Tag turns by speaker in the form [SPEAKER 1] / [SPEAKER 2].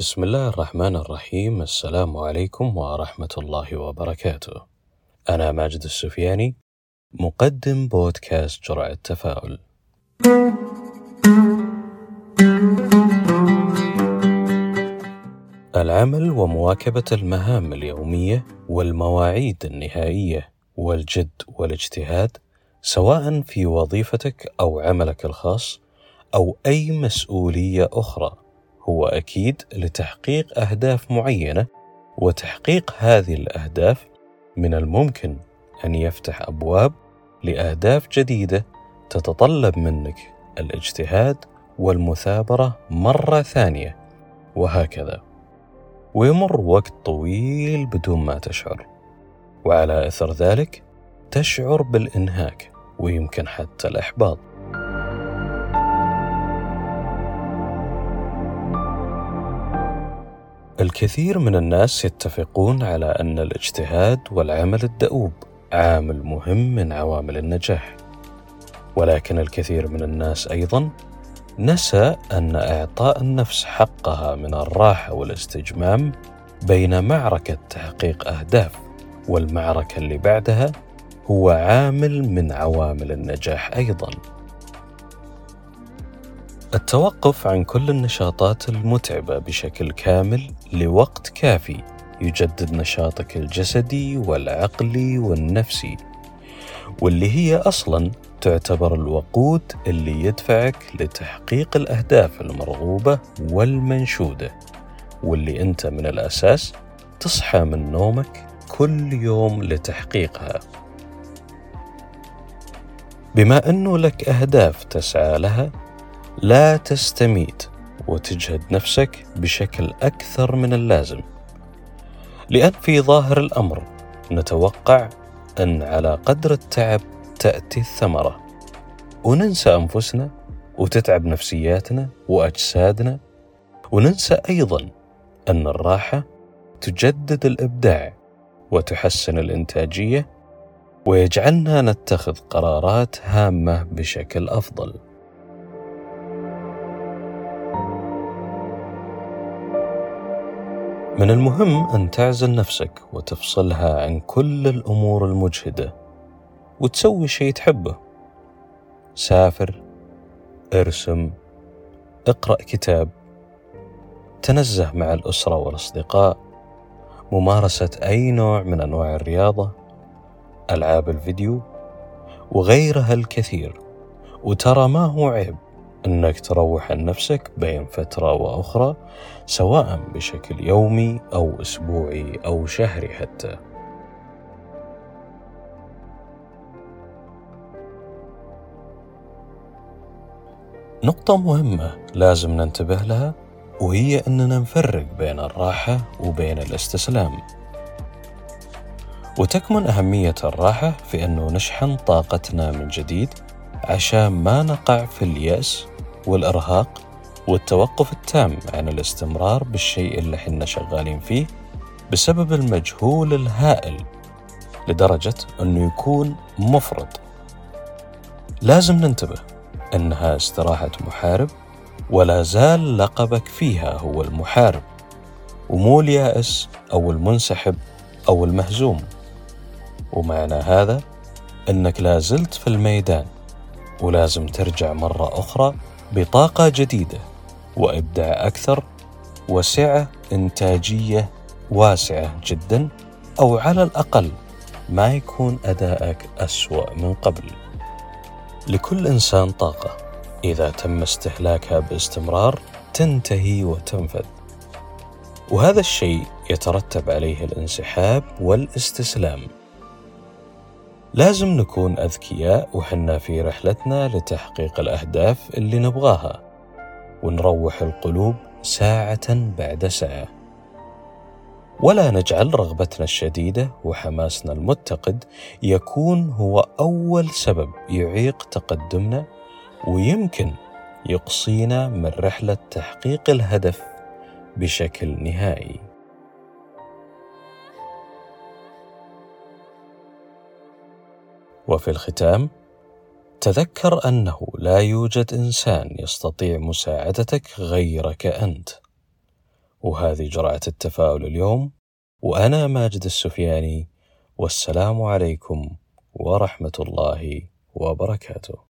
[SPEAKER 1] بسم الله الرحمن الرحيم السلام عليكم ورحمة الله وبركاته. أنا ماجد السفياني مقدم بودكاست جرعة تفاؤل. العمل ومواكبة المهام اليومية والمواعيد النهائية والجد والاجتهاد سواء في وظيفتك أو عملك الخاص أو أي مسؤولية أخرى هو أكيد لتحقيق أهداف معينة وتحقيق هذه الأهداف من الممكن أن يفتح أبواب لأهداف جديدة تتطلب منك الاجتهاد والمثابرة مرة ثانية وهكذا. ويمر وقت طويل بدون ما تشعر وعلى أثر ذلك تشعر بالإنهاك ويمكن حتى الإحباط. الكثير من الناس يتفقون على أن الاجتهاد والعمل الدؤوب عامل مهم من عوامل النجاح. ولكن الكثير من الناس أيضا نسى أن إعطاء النفس حقها من الراحة والاستجمام بين معركة تحقيق أهداف والمعركة اللي بعدها هو عامل من عوامل النجاح أيضا. التوقف عن كل النشاطات المتعبة بشكل كامل لوقت كافي يجدد نشاطك الجسدي والعقلي والنفسي واللي هي أصلا تعتبر الوقود اللي يدفعك لتحقيق الأهداف المرغوبة والمنشودة واللي أنت من الأساس تصحى من نومك كل يوم لتحقيقها. بما أنه لك أهداف تسعى لها لا تستميت وتجهد نفسك بشكل أكثر من اللازم لأن في ظاهر الأمر نتوقع أن على قدر التعب تأتي الثمرة. وننسى أنفسنا وتتعب نفسياتنا وأجسادنا وننسى أيضا أن الراحة تجدد الإبداع وتحسن الإنتاجية ويجعلنا نتخذ قرارات هامة بشكل أفضل. من المهم أن تعزل نفسك وتفصلها عن كل الأمور المجهدة وتسوي شيء تحبه. سافر ارسم اقرأ كتاب تنزه مع الأسرة والأصدقاء ممارسة أي نوع من أنواع الرياضة ألعاب الفيديو وغيرها الكثير. وترى ما هو عيب أنك تروح عن نفسك بين فترة وأخرى سواء بشكل يومي أو أسبوعي أو شهري حتى. نقطة مهمة لازم ننتبه لها وهي أننا نفرق بين الراحة وبين الاستسلام. وتكمن أهمية الراحة في أنه نشحن طاقتنا من جديد عشان ما نقع في اليأس والإرهاق والتوقف التام عن الاستمرار بالشيء اللي حنا شغالين فيه بسبب المجهول الهائل لدرجة أنه يكون مفرط. لازم ننتبه أنها استراحة محارب ولا زال لقبك فيها هو المحارب ومو اليائس أو المنسحب أو المهزوم. ومعنى هذا أنك لا زلت في الميدان ولازم ترجع مرة أخرى بطاقة جديدة وإبداع أكثر وسعة إنتاجية واسعة جدا أو على الأقل ما يكون أدائك أسوأ من قبل. لكل إنسان طاقة. إذا تم استهلاكها باستمرار تنتهي وتنفذ. وهذا الشيء يترتب عليه الانسحاب والاستسلام. لازم نكون أذكياء وحنا في رحلتنا لتحقيق الأهداف اللي نبغاها ونروح القلوب ساعة بعد ساعة. ولا نجعل رغبتنا الشديدة وحماسنا المتقد يكون هو أول سبب يعيق تقدمنا ويمكن يقصينا من رحلة تحقيق الهدف بشكل نهائي. وفي الختام تذكر أنه لا يوجد إنسان يستطيع مساعدتك غيرك أنت. وهذه جرعة التفاؤل اليوم وأنا ماجد السفياني والسلام عليكم ورحمة الله وبركاته.